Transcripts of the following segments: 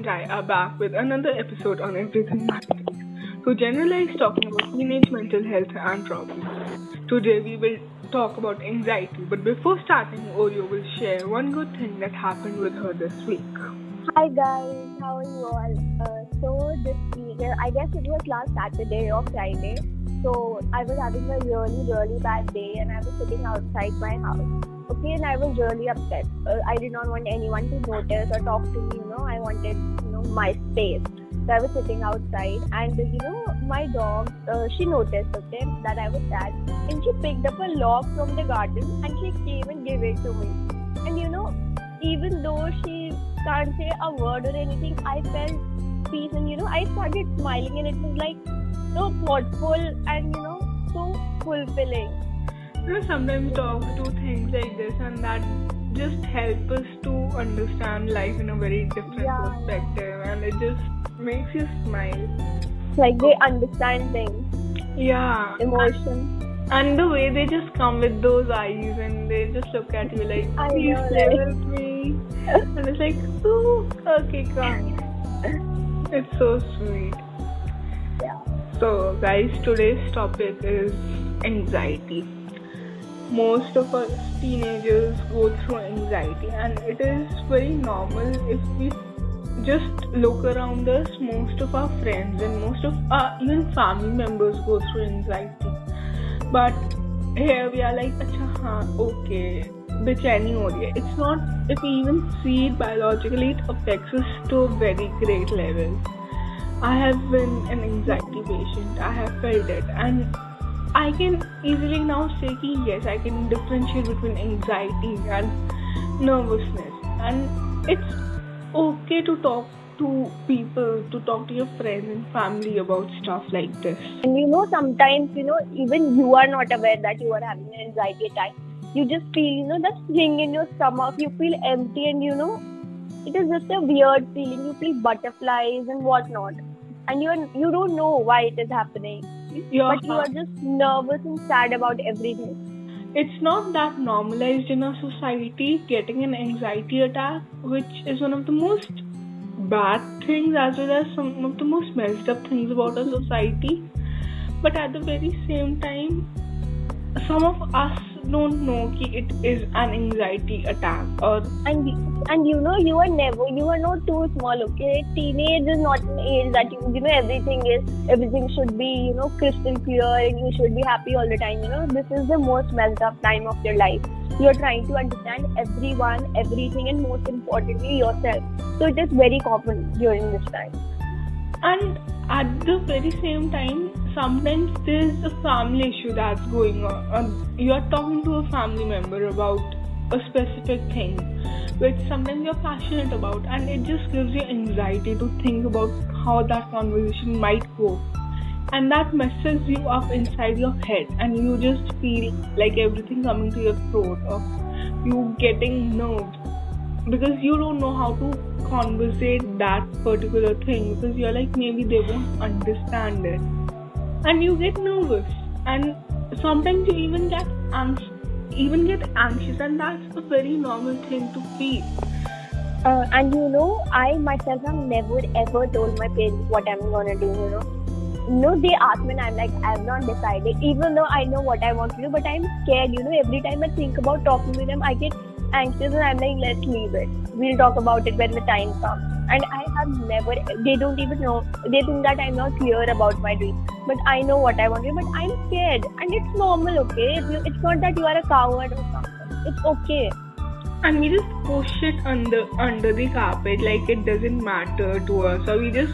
and I are back with another episode on Everything Heightened. To generalize talking about teenage mental health and problems. Today we will talk about anxiety, but before starting, Oreo will share one good thing that happened with her this week. Hi guys, how are you all? Uh, so this week, I guess it was last Saturday or Friday. So I was having a really, really bad day, and I was sitting outside my house. Okay, and I was really upset. Uh, I did not want anyone to notice or talk to me. You know, I wanted, you know, my space. So I was sitting outside, and you know, my dog, uh, she noticed, okay, that I was sad, and she picked up a log from the garden and she came and gave it to me. And you know, even though she can't say a word or anything, I felt peace, and you know, I started smiling, and it was like so thoughtful and you know, so fulfilling. You know, sometimes dogs do things like this, and that just help us to understand life in a very different Yeah. perspective, and it just makes you smile. Like they understand things, Yeah, emotions. and the way they just come with those eyes and they just look at you like, please play with me. And it's like, oh, okay, come. It's so sweet. Yeah. So, guys, today's topic is anxiety Most of us teenagers go through anxiety, and it is very normal if we just look around us. Most of our friends and most of our even family members go through anxiety. But here we are like, अच्छा हाँ, okay, बेचैनी हो रही है. It's not, if we even see it biologically, it affects us to a very great level. I have been an anxiety patient. I have felt it, and I can easily now say कि yes, I can differentiate between anxiety and nervousness, and it's okay to talk to people, to talk to your friends and family about stuff like this. And you know, sometimes, you know, even you are not aware that you are having an anxiety attack. You just feel, you know, that thing in your stomach. You feel empty, and you know, it is just a weird feeling. You feel butterflies and whatnot, and you you don't know why it is happening, Your but you are just nervous and sad about everything. it's not that normalized in our society getting an anxiety attack which is one of the most bad things as well as some of the most messed up things about our society but at the very same time some of us don't know ki it is an anxiety attack or and and you know you are never you are not too small okay? Teenage is not an age that you, you know everything is everything should be you know crystal clear and you should be happy all the time you know? This is the most messed up time of your life. You are trying to understand everyone everything and most importantly yourself. So it is very common during this time. And at the very same time sometimes there's a family issue that's going on you're talking to a family member about a specific thing which sometimes you're passionate about and it just gives you anxiety to think about how that conversation might go. And that messes you up inside your head and you just feel like everything coming to your throat or you getting nerves because you don't know how to conversate that particular thing because you're like maybe they won't understand it and you get nervous. And sometimes you even get anx- even get anxious. And that's a very normal thing to feel. Uh, and you know i myself have never ever told my parents what i'm gonna do you know. No they ask me and i'm like i've not decided. Even though i know what i want to do but i'm scared you know. Every time i think about talking to them i get anxious and i'm like let's leave it. We'll talk about it when the time comes. And i have never they don't even know they think that i'm not clear about my dream but i know what i want to do but i'm scared. And it's normal okay? It's not that you are a coward or something. It's okay. And we just push it under under the carpet like it doesn't matter to us. Or we just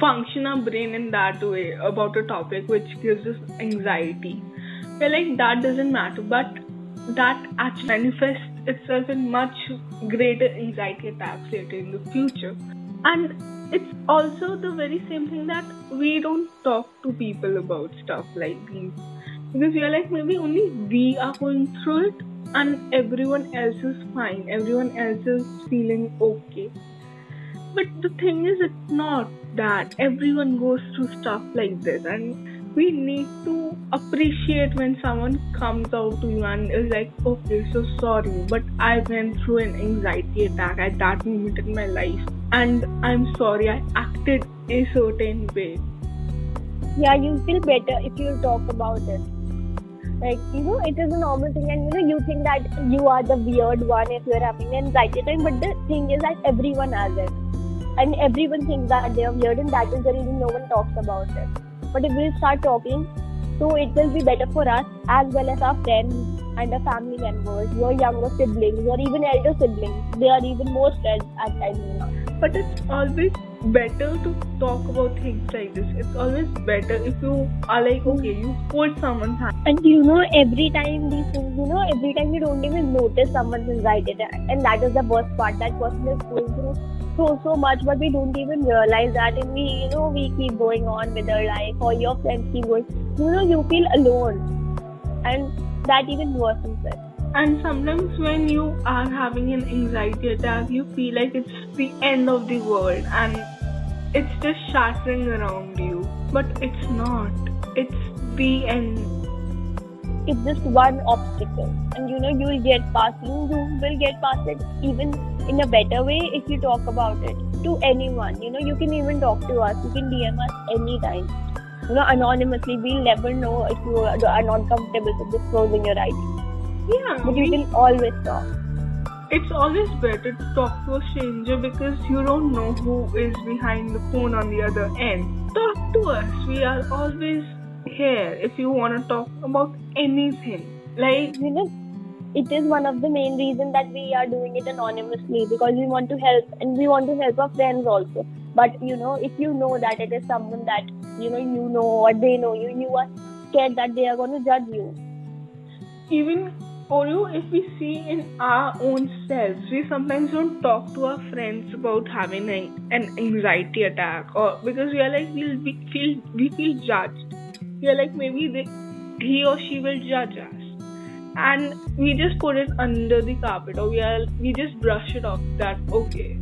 function our brain in that way about a topic which gives us anxiety. We're like that doesn't matter but that actually manifests itself in much greater anxiety attacks later in the future. And it's also the very same thing that we don't talk to people about stuff like these. Because we are like maybe only we are going through it and everyone else is fine. Everyone else is feeling okay. But the thing is it's not that everyone goes through stuff like this. And we need to appreciate when someone comes out to you and is like okay so sorry but i went through an anxiety attack at that moment in my life and I'm sorry I acted a certain way. Yeah, you feel better if you talk about it. Like, you know, it is a normal thing, and you know, you think that you are the weird one if you're having an anxiety attack, but the thing is that everyone has it. And everyone thinks that they are weird, and that is the reason no one talks about it. But if we start talking, so it will be better for us as well as our friends and our family members, your younger siblings, or even elder siblings. They are even more stressed at times now. But it's always better to talk about things like this. It's always better if you are like, okay, you hold someone's hand. And you know, every time these things, you know, every time you don't even notice someone's anxiety and that is the worst part. That person is going through so so much, but we don't even realize that, and we, you know, we keep going on with our life, or your friends keep going. You know, you feel alone, and that even worsens it. And sometimes when you are having an anxiety attack, you feel like it's the end of the world and it's just shattering around you. But it's not. It's the end. It's just one obstacle, and you know, you will get past. You, you will get past it even in a better way if you talk about it to anyone. You know, you can even talk to us. You can DM us anytime. You know, anonymously. We'll never know if you are not comfortable with disclosing your ID. Yeah. But you can always talk. It's always better to talk to a stranger because you don't know who is behind the phone on the other end. Talk to us. We are always here if you want to talk about anything. Like, You know, it is one of the main reasons that we are doing it anonymously because we want to help and we want to help our friends also. But you know, if you know that it is someone that you know you know or they know you, you are scared that they are going to judge you. even for you, if we see in our own selves, we sometimes don't talk to our friends about having an, an anxiety attack, or because we are like we'll we feel we feel judged. We are like maybe they, he or she will judge us, and we just put it under the carpet, or we are we just brush it off. That okay,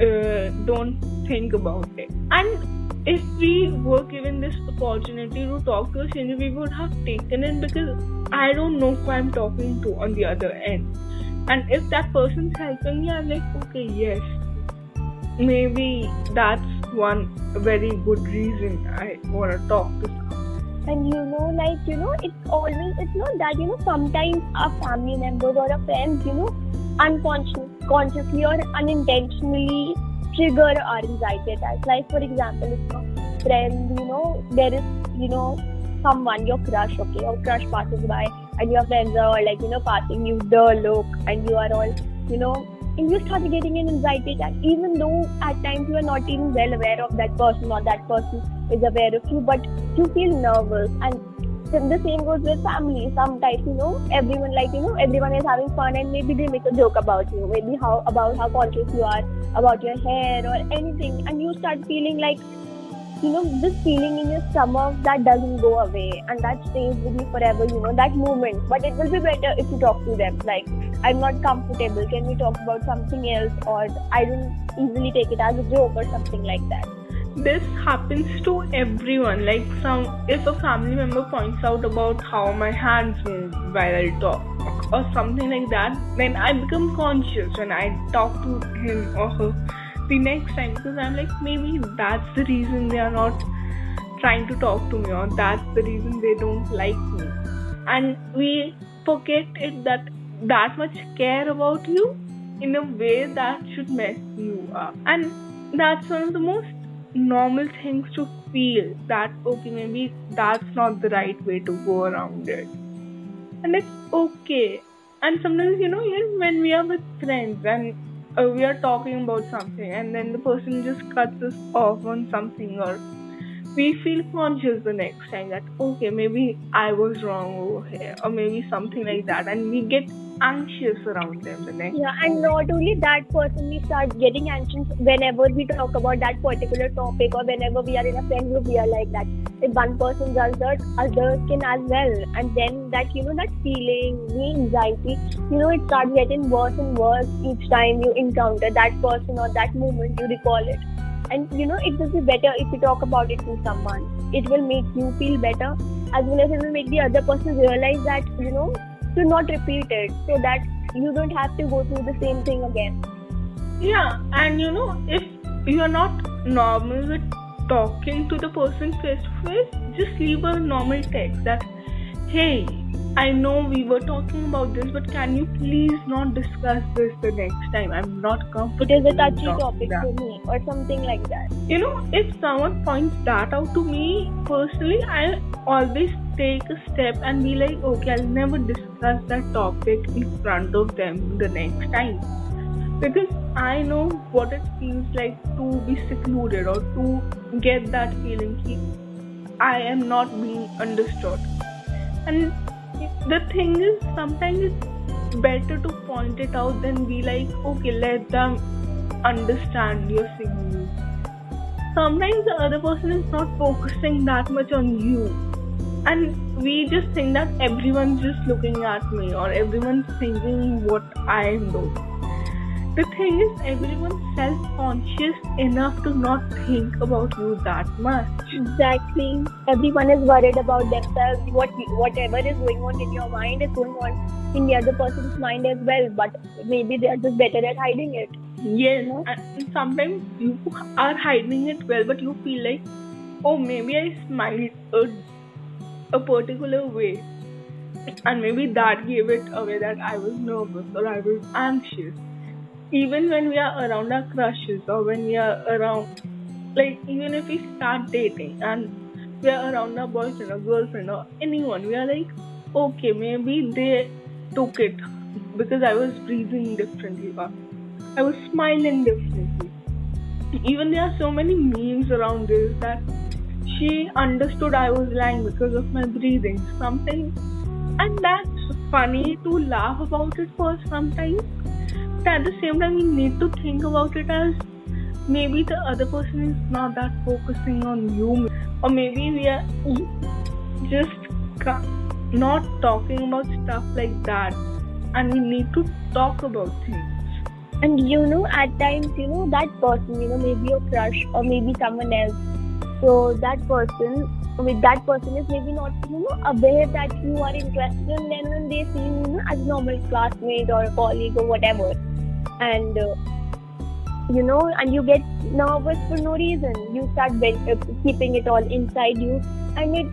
uh, don't think about it. And if we were given this opportunity to talk to a stranger, we would have taken it because I don't know who I'm talking to on the other end. And if that person's helping me, I'm like, okay, yes, maybe that's one very good reason I want to talk to someone. And you know, like you know, it's always it's not that you know sometimes our family members or our friends, you know, unconsciously consciously or unintentionally trigger our anxiety attacks. Like for example, if a friend, you know, there is you know someone your crush, okay, your crush passes by, and your friends are all like you know passing you the look, and you are all you know. And you start getting an anxiety attack, even though at times you are not even well aware of that person or that person is aware of you, but you feel nervous and the same goes with family. Sometimes, you know, everyone like you know, everyone is having fun and maybe they make a joke about you, maybe how about how conscious you are about your hair or anything, and you start feeling like you know this feeling in your stomach that doesn't go away and that stays with you forever. You know that moment, but it will be better if you talk to them. Like I'm not comfortable. Can we talk about something else? Or I don't easily take it as a joke or something like that. This happens to everyone. Like some, if a family member points out about how my hands move while I talk or something like that, then I become conscious when I talk to him or her the next time because I'm like maybe that's the reason they are not trying to talk to me or that's the reason they don't like me. And we forget it that that much care about you in a way that should mess you up. And that's one of the most normal things to feel that okay maybe that's not the right way to go around it and it's okay and sometimes you know when we are with friends and uh, we are talking about something and then the person just cuts us off on something or we feel conscious the next time that okay maybe i was wrong over here or maybe something like that and we get anxious around them the next Yeah, and not only that person, we start getting anxious whenever we talk about that particular topic or whenever we are in a friend group, we are like that. If one person does that, others can as well. And then that, you know, that feeling, the anxiety, you know, it starts getting worse and worse each time you encounter that person or that moment, you recall it. And, you know, it will be better if you talk about it to someone. It will make you feel better as well as it will make the other person realize that, you know, to not repeat it so that you don't have to go through the same thing again. Yeah, and you know, if you are not normal with talking to the person face to face, just leave a normal text that, hey, I know we were talking about this, but can you please not discuss this the next time? I'm not comfortable. It is a touchy topic that. for me, or something like that. You know, if someone points that out to me personally, I always take a step and be like, okay, I'll never discuss that topic in front of them the next time. Because I know what it feels like to be secluded or to get that feeling I am not being understood. And the thing is, sometimes it's better to point it out than be like, okay, let them understand your signals. Sometimes the other person is not focusing that much on you. And we just think that everyone's just looking at me or everyone's thinking what I am doing. The thing is, everyone's self conscious enough to not think about you that much. Exactly. Everyone is worried about themselves. What whatever is going on in your mind is going on in the other person's mind as well. But maybe they are just better at hiding it. Yes, know? and sometimes you are hiding it well, but you feel like, oh, maybe I smiled a, a particular way, and maybe that gave it away that I was nervous or I was anxious. Even when we are around our crushes or when we are around, like, even if we start dating and we are around our boyfriend or girlfriend or anyone, we are like, okay, maybe they took it because I was breathing differently or I was smiling differently. Even there are so many memes around this that she understood I was lying because of my breathing. Something, and that's funny to laugh about it for sometimes. But at the same time, we need to think about it as maybe the other person is not that focusing on you, or maybe we are just not talking about stuff like that, and we need to talk about things. And you know, at times, you know, that person, you know, maybe your crush or maybe someone else. So that person, with that person is maybe not, you know, aware that you are interested in them and they see you, know, as a normal classmate or colleague or whatever. And, uh, you know, and you get nervous for no reason. You start uh, keeping it all inside you and it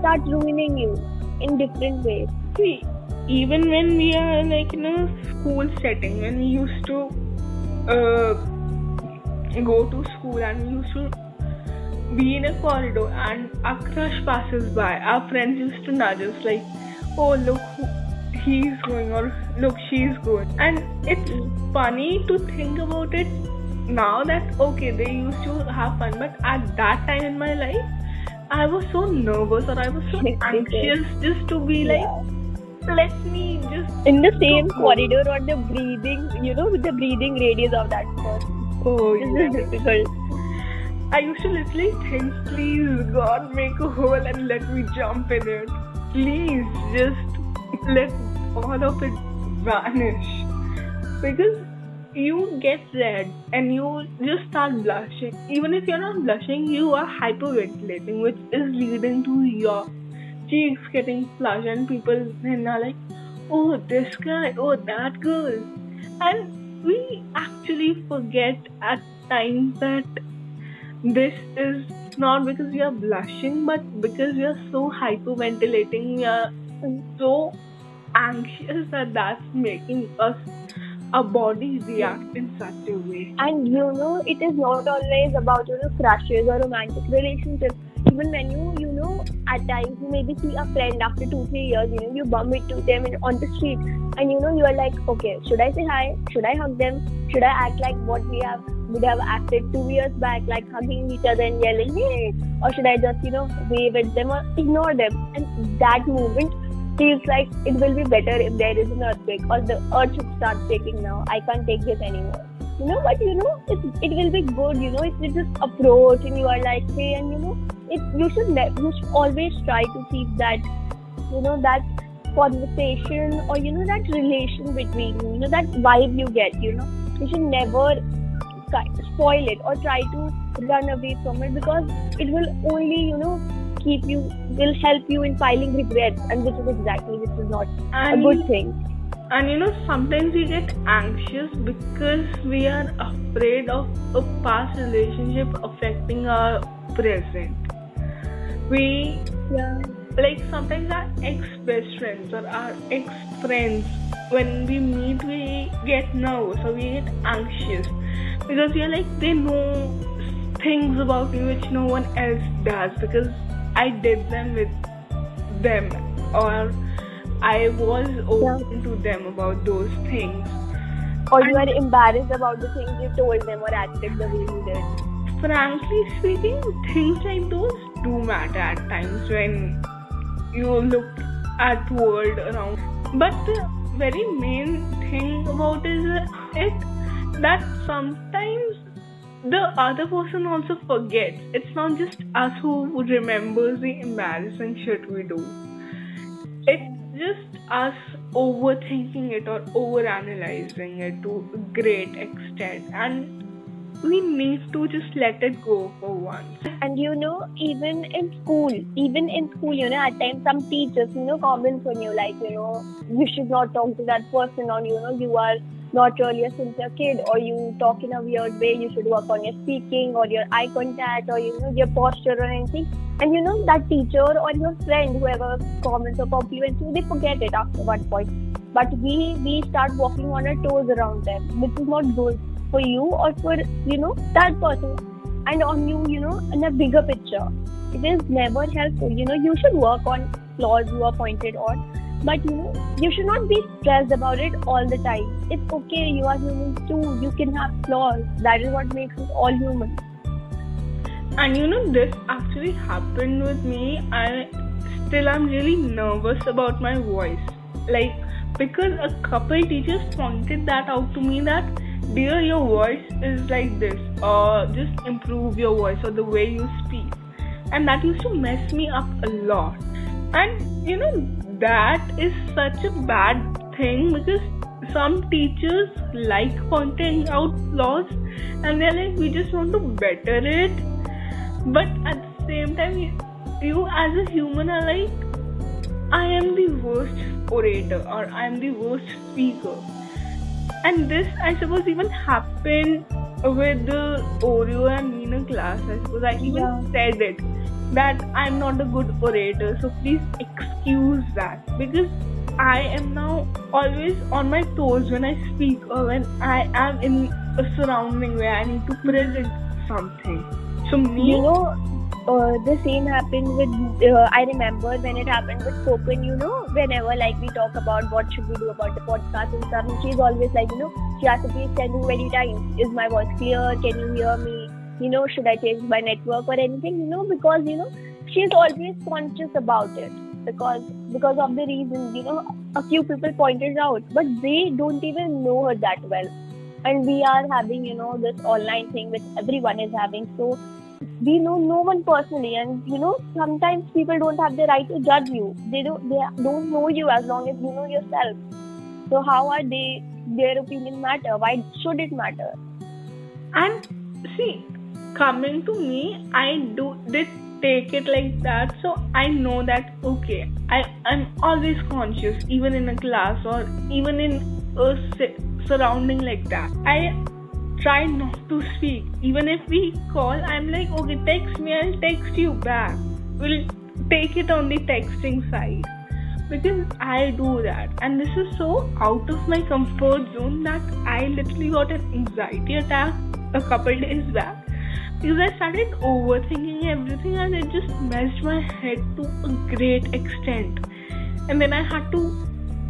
starts ruining you in different ways. See, even when we are like in a school setting, when we used to uh, go to school and we used to be in a corridor and a crush passes by, our friends used to nudge us like, oh look he's going or look she's going. And it's funny to think about it now that okay they used to have fun, but at that time in my life, I was so nervous or I was so anxious just to be like Yeah. let me just in the same corridor or the breathing, you know, with the breathing radius of that person. oh This yeah. is difficult. I used to literally think, please God make a hole and let me jump in it. Please just let all of it vanish. Because you get red and you just start blushing. Even if you're not blushing, you are hyperventilating, which is leading to your cheeks getting flushed, and people then are like, oh, this guy, oh, that girl. And we actually forget at times that this is not because we are blushing, but because we are so hyperventilating, we are so anxious that that's making us our body react in such a way. And you know, it is not always about you know crushes or romantic relationships. Even when you you know at times you maybe see a friend after two three years, you know you bump into them in, on the street, and you know you are like, okay, should I say hi? Should I hug them? Should I act like what we have would have acted two years back, like hugging each other and yelling, hey? Or should I just you know wave at them or ignore them? And that moment feels like it will be better if there is an earthquake or the earth should start shaking now. I can't take this anymore. You know, but you know, it, it will be good. You know, if you just approach and you are like, hey, and you know, it you should ne- you should always try to keep that, you know, that conversation or you know that relation between you, know that vibe you get. You know, you should never spoil it or try to run away from it because it will only you know keep you will help you in filing regrets and which is exactly which is not I a good thing. and you know sometimes we get anxious because we are afraid of a past relationship affecting our present. We Yeah. like sometimes our ex best friends or our ex friends when we meet we get nervous or we get anxious because you're like they know things about me which no one else does because I did them with them or I was open to them about those things. Or you are embarrassed about the things you told them or acted the way you did. Frankly speaking, things like those do matter at times when you look at the world around. But the very main thing about is it that sometimes the other person also forgets. It's not just us who remembers the embarrassing shit we do. It's just us overthinking it or overanalyzing it to a great extent and we need to just let it go for once. And you know, even in school, even in school, you know, at times some teachers, you know, comments on you like, you know, you should not talk to that person, or you know, you are not really a sincere kid, or you talk in a weird way. You should work on your speaking, or your eye contact, or you know, your posture, or anything. And you know, that teacher or your friend, whoever comments or compliments you, they forget it after one point. But we we start walking on our toes around them, which is not good for you or for you know that person and on you you know in a bigger picture it is never helpful you know you should work on flaws you are pointed on but you know you should not be stressed about it all the time it's okay you are humans too you can have flaws that is what makes us all human And you know, this actually happened with me. I still am really nervous about my voice. Like, because a couple teachers pointed that out to me that, dear, your voice is like this, or just improve your voice or the way you speak. And that used to mess me up a lot. And you know, that is such a bad thing because some teachers like pointing out flaws and they're like, we just want to better it. But at the same time you, you as a human are like i am the worst orator or i am the worst speaker. And this i suppose even happened with the oreo and Nina class i suppose i even Yeah. said it that i'm not a good orator so please excuse that. Because i am now always on my toes when i speak or when i am in a surrounding where i need to present something. So me you know uh, the same happened with uh, i remember when it happened with spoken you know whenever like we talk about what should we do about the podcast and stuff and she's always like you know she has to please tell many times is my voice clear? Can you hear me you know should i change my network or anything you know because you know she's always conscious about it. Because because of the reason you know a few people pointed out but they don't even know her that well. And we are having you know this online thing which everyone is having. So we know no one personally. And you know sometimes people don't have the right to judge you. They don't they don't know you as long as you know yourself. So how are they their opinion matter? Why should it matter? And see coming to me i do did take it like that. So i know that okay i i'm always conscious even in a class or even in a surrounding like that. I try not to speak. Even if we call i'm like okay text me i'll text you back. We'll take it on the texting side. Because I do that, and this is so out of my comfort zone that I literally got an anxiety attack a couple days back because I started overthinking everything and it just messed my head to a great extent. And then I had to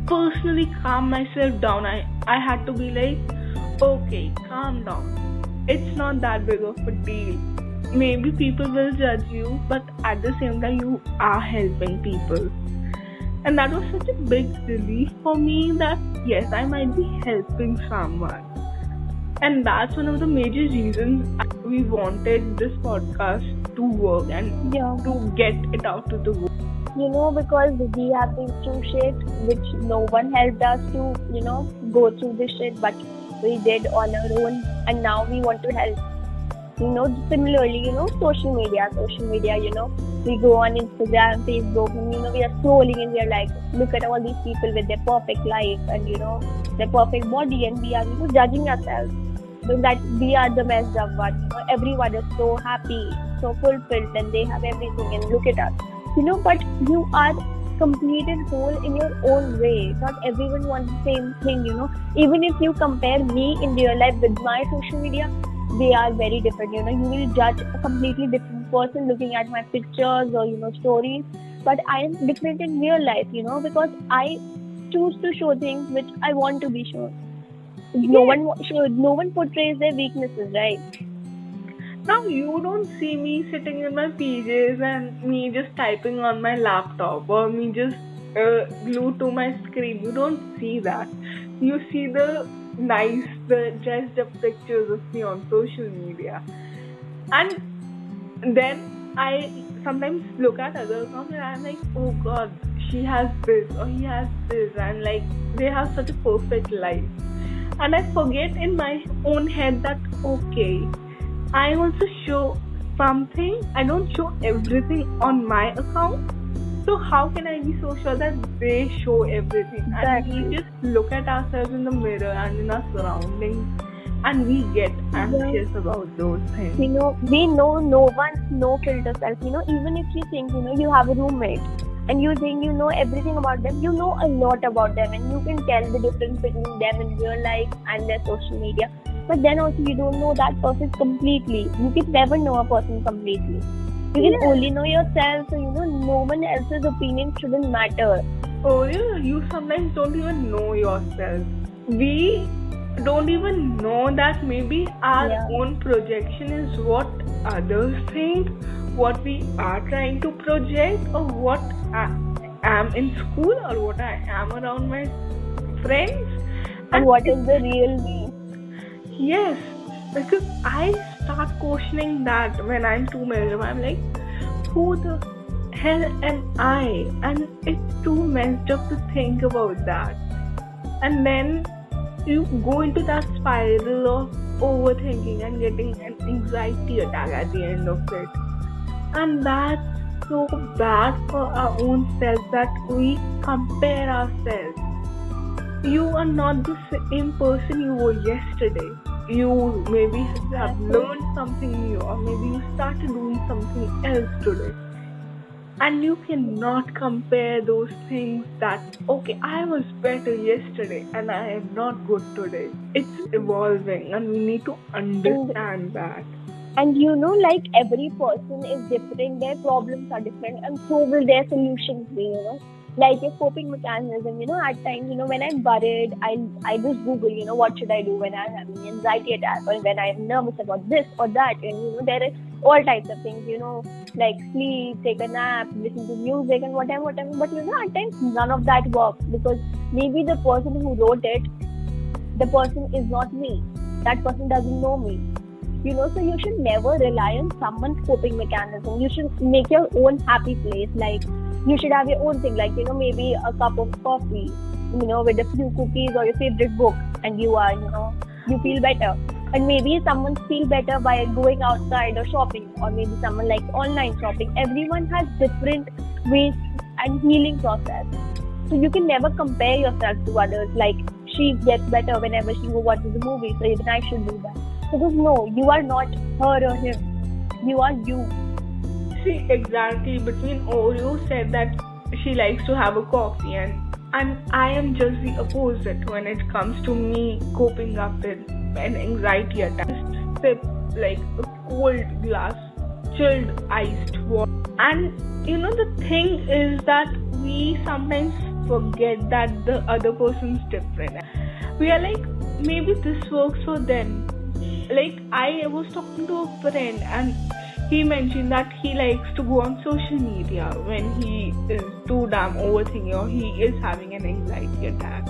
personally calm myself down. I, I had to be like, okay, calm down. It's not that big of a deal. Maybe people will judge you, but at the same time, you are helping people and that was such a big relief for me that yes i might be helping someone and that's one of the major reasons we wanted this podcast to work and yeah. to get it out to the world you know because we have been through shit which no one helped us to you know go through this shit but we did on our own and now we want to help. You know similarly you know social media social media you know we go on Instagram, Facebook, and you know we are scrolling and we are like, look at all these people with their perfect life and you know their perfect body, and we are you know judging ourselves. That we are the best of one. You know, everyone is so happy, so fulfilled, and they have everything, and look at us. You know, but you are complete and whole in your own way. Not everyone wants the same thing, you know. Even if you compare me in real life with my social media, they are very different. You know, you will judge a completely different person looking at my pictures or you know stories. But I am different in real life, you know, because I choose to show things which I want to be shown. No one should, no one portrays their weaknesses, right? Now you don't see me sitting in my PJs and me just typing on my laptop or me just uh, glued to my screen. You don't see that. You see the nice, the dressed up pictures of me on social media. And then I sometimes look at other accounts and I'm like, oh god, she has this or he has this, and like they have such a perfect life. And I forget in my own head that okay, I also show something. I don't show everything on my account so how can I be so sure that they show everything? Exactly. And we just look at ourselves in the mirror and in our surroundings and we get anxious yeah. about those things. You know, we know no one's no filter self. You know, even if you think, you know, you have a roommate and you think you know everything about them, you know a lot about them and you can tell the difference between them in real life and their social media. But then also you don't know that person completely. You can never know a person completely. You can only know yourself, so you know no one else's opinion shouldn't matter. Oh yeah, you sometimes don't even know yourself. We don't even know that maybe our yeah. own projection is what others think, what we are trying to project, or what I am in school, or what I am around my friends, and, and what is the real me. Yes, because I start questioning that when I'm too miserable. I'm like, who the hell am I? And it's too messed up to think about that. And then you go into that spiral of overthinking and getting an anxiety attack at the end of it. And that's so bad for our own self that we compare ourselves. You are not the same person you were yesterday. You maybe have learned something new or maybe you started doing something else today. And you cannot compare those things that okay i was better yesterday and i am not good today. It's evolving and we need to understand that and you know like every person is different their problems are different and so will their solutions be you know? Like a coping mechanism you know at times you know when i'm worried i i just google you know what should i do when i'm having anxiety attack or when i'm nervous about this or that and you know there are all types of things you know like sleep take a nap listen to music and whatever whatever but you know at times none of that works because maybe the person who wrote it the person is not me. That person doesn't know me you know so you should never rely on someone's coping mechanism. You should make your own happy place. Like you should have your own thing. Like you know maybe a cup of coffee you know with a few cookies or your favorite book and you are you know you feel better. And maybe someone feel better by going outside or shopping or maybe someone likes online shopping. Everyone has different ways and healing process. So you can never compare yourself to others. Like she gets better whenever she watches a movie so even i should do that because no you are not her or him you are you see exactly between Oreo said that she likes to have a coffee and and I am just the opposite when it comes to me coping up with an anxiety attack. Sip like a cold glass, chilled iced water. And you know the thing is that we sometimes forget that the other person's different. We are like, maybe this works for them. Like I was talking to a friend and he mentioned that he likes to go on social media when he is too damn overthinking or he is having an anxiety attack.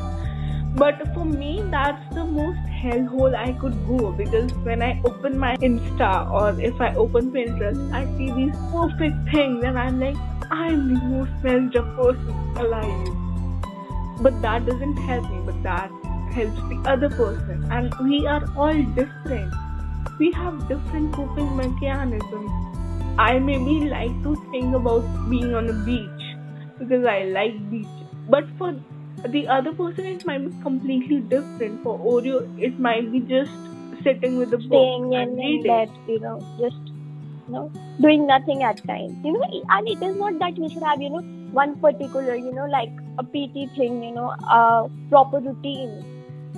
But for me, that's the most hellhole I could go because when I open my Insta or if I open Pinterest, I see these perfect things and I'm like, I'm the most messed up person alive. But that doesn't help me, but that helps the other person. And we are all different we have different coping mechanisms I maybe like to think about being on a beach because I like beach. But for the other person, it might be completely different. For Oreo, it might be just sitting with a book Staying and in reading. you know, just you know, doing nothing at times. You know, and it is not that you should have, you know, one particular, you know, like a PT thing, you know, a proper routine.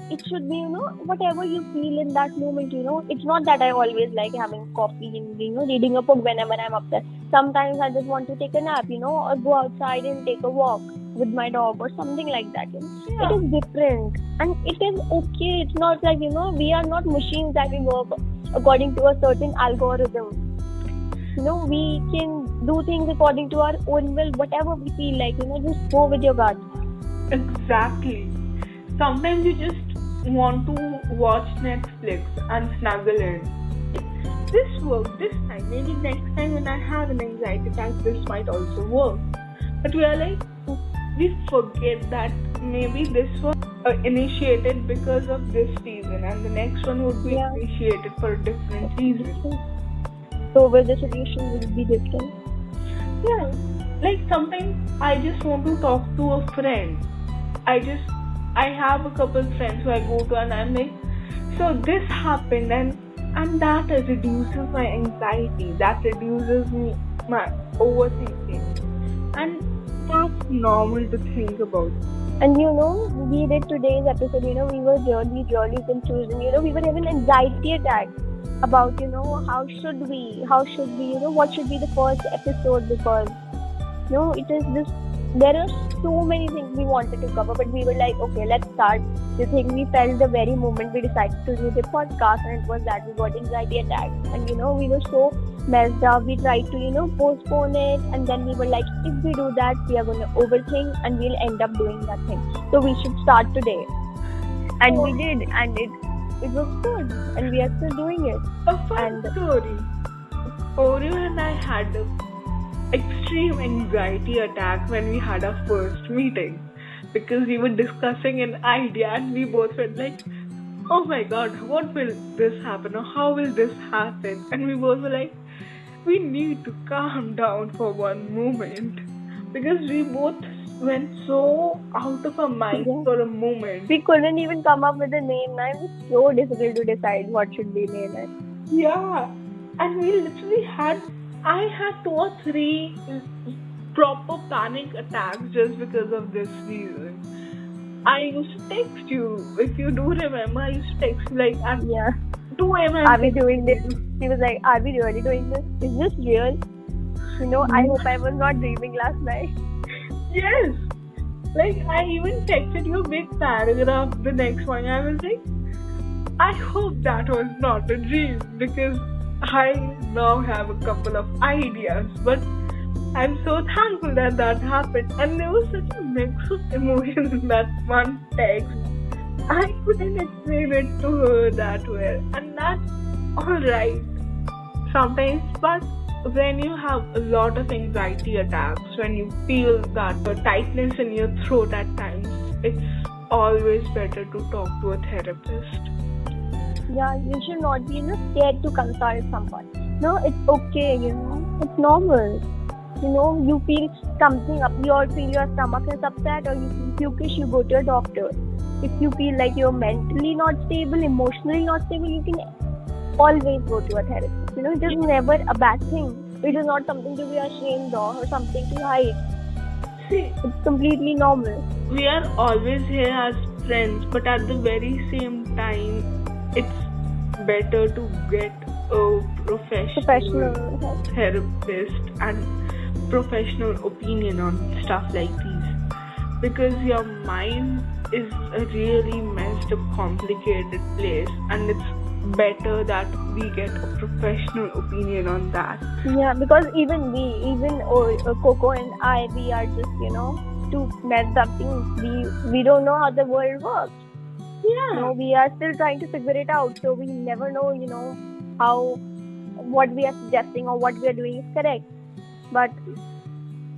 It should be, you know, whatever you feel in that moment, you know. It's not that I always like having coffee and, you know, reading a book whenever I'm upset. Sometimes I just want to take a nap, you know, or go outside and take a walk with my dog or something like that. You know? Yeah. It is different and it is okay. It's not like, you know, we are not machines that we work according to a certain algorithm. You know, we can do things according to our own will, whatever we feel like, you know, just go with your gut. Exactly. Sometimes you just want to watch Netflix and snuggle in. This worked this time. Maybe next time when I have an anxiety attack, this might also work. But we are like, we forget that maybe this was uh, initiated because of this reason, and the next one would be Yeah. initiated for a different reason. So, where the solution will be different. Yeah, like sometimes I just want to talk to a friend. I just I have a couple friends who I go to and I'm like, so this happened and and that reduces my anxiety. That reduces me my overthinking, and that's normal to think about. And you know, we did today's episode, you know, we were really, really confused. And you know, we were having anxiety attacks about, you know, how should we, how should we, you know, what should be the first episode because, you know, it is this, there are so many things we wanted to cover, but we were like, okay, let's start. The thing we felt the very moment we decided to do the podcast, and it was that we got anxiety attacks. And you know, we were so messed up. We tried to, you know, postpone it, and then we were like, if we do that, we are going to overthink and we'll end up doing nothing. So we should start today. And we oh. did, and it it was good, and we are still doing it. A fun And- story. Oreo and I had a extreme anxiety attack when we had our first meeting because we were discussing an idea and we both were like, oh my god, what will this happen or how will this happen? And we both were like, we need to calm down for one moment because we both went so out of our minds Yeah. for a moment. We couldn't even come up with a name. Now was so difficult to decide what should be named. Yeah, and we literally had, I had two or three proper panic attacks just because of this reason. I used to text you, if you do remember, I used to text you like at Yeah. 2 a.m. Are we doing this? He was like, Are we really doing this? Is this real? You know, I hope I was not dreaming last night. Yes! Like, I even texted you a big paragraph the next morning. I was like, I hope that was not a dream because I now have a couple of ideas. But I'm so thankful that that happened. And there was such a mix of emotions in that one text. I couldn't explain it to her that well. And that's alright sometimes, but when you have a lot of anxiety attacks, when you feel that the tightness in your throat at times, it's always better to talk to a therapist. Yeah, you should not be you know, scared to consult someone. No, it's okay, you know, it's normal. You know, you feel something up, you or feel your stomach is upset, or you feel pukish, you go to a doctor. If you feel like you're mentally not stable, emotionally not stable, you can always go to a therapist. You know, it is never a bad thing. It is not something to be ashamed of or something to hide. See, It's completely normal. we are always here as friends, but at the very same time, it's better to get a professional, Professional therapist and professional opinion on stuff like these because your mind is a really messed up complicated place and it's better that we get a professional opinion on that Yeah, because even we, even oh, uh, Coco and I, we are just you know too messed up things. We we don't know how the world works. You know, we are still trying to figure it out. So we never know, you know, how what we are suggesting or what we are doing is correct. But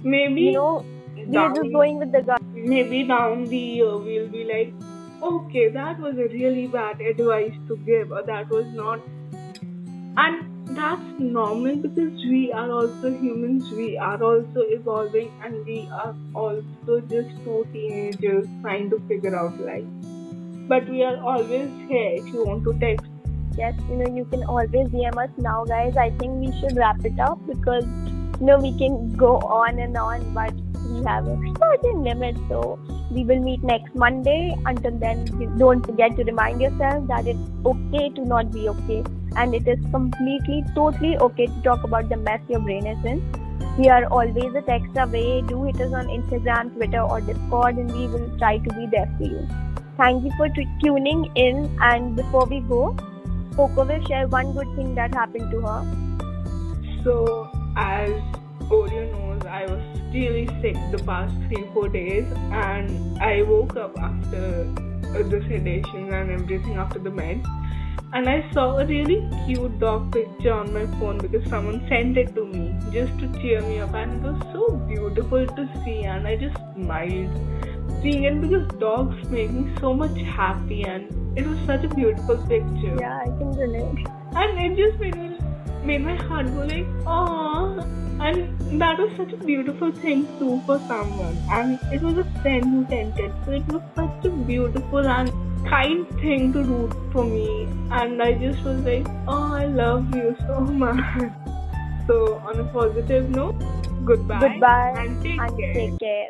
maybe you know, we are just going with the gut. maybe down the year we'll be like okay that was a really bad advice to give or that was not and that's normal because we are also humans we are also evolving and we are also just two teenagers trying to figure out life but we are always here if you want to text. Yes you know you can always dm us now guys. I think we should wrap it up because you know we can go on and on but we have a certain limit. So we will meet next monday. Until then don't forget to remind yourself that it's okay to not be okay. And it is completely totally okay to talk about the mess your brain is in. We are always a text away. Do hit us on instagram twitter or discord and we will try to be there for you thank you for t- tuning in and before we go Coco will share one good thing that happened to her. So, as Oreo knows, I was really sick the past three four days, and I woke up after the sedation and everything after the meds. And I saw a really cute dog picture on my phone because someone sent it to me just to cheer me up, and it was so beautiful to see. And I just smiled seeing it because dogs make me so much happy, and it was such a beautiful picture. Yeah, I can relate. And it just made me made my heart go like, oh, and that was such a beautiful thing too for someone. And it was a friend who sent it, so it was such a beautiful and kind thing to do for me. And I just was like, oh, I love you so much. So on a positive note, goodbye. Goodbye and take and care. take care.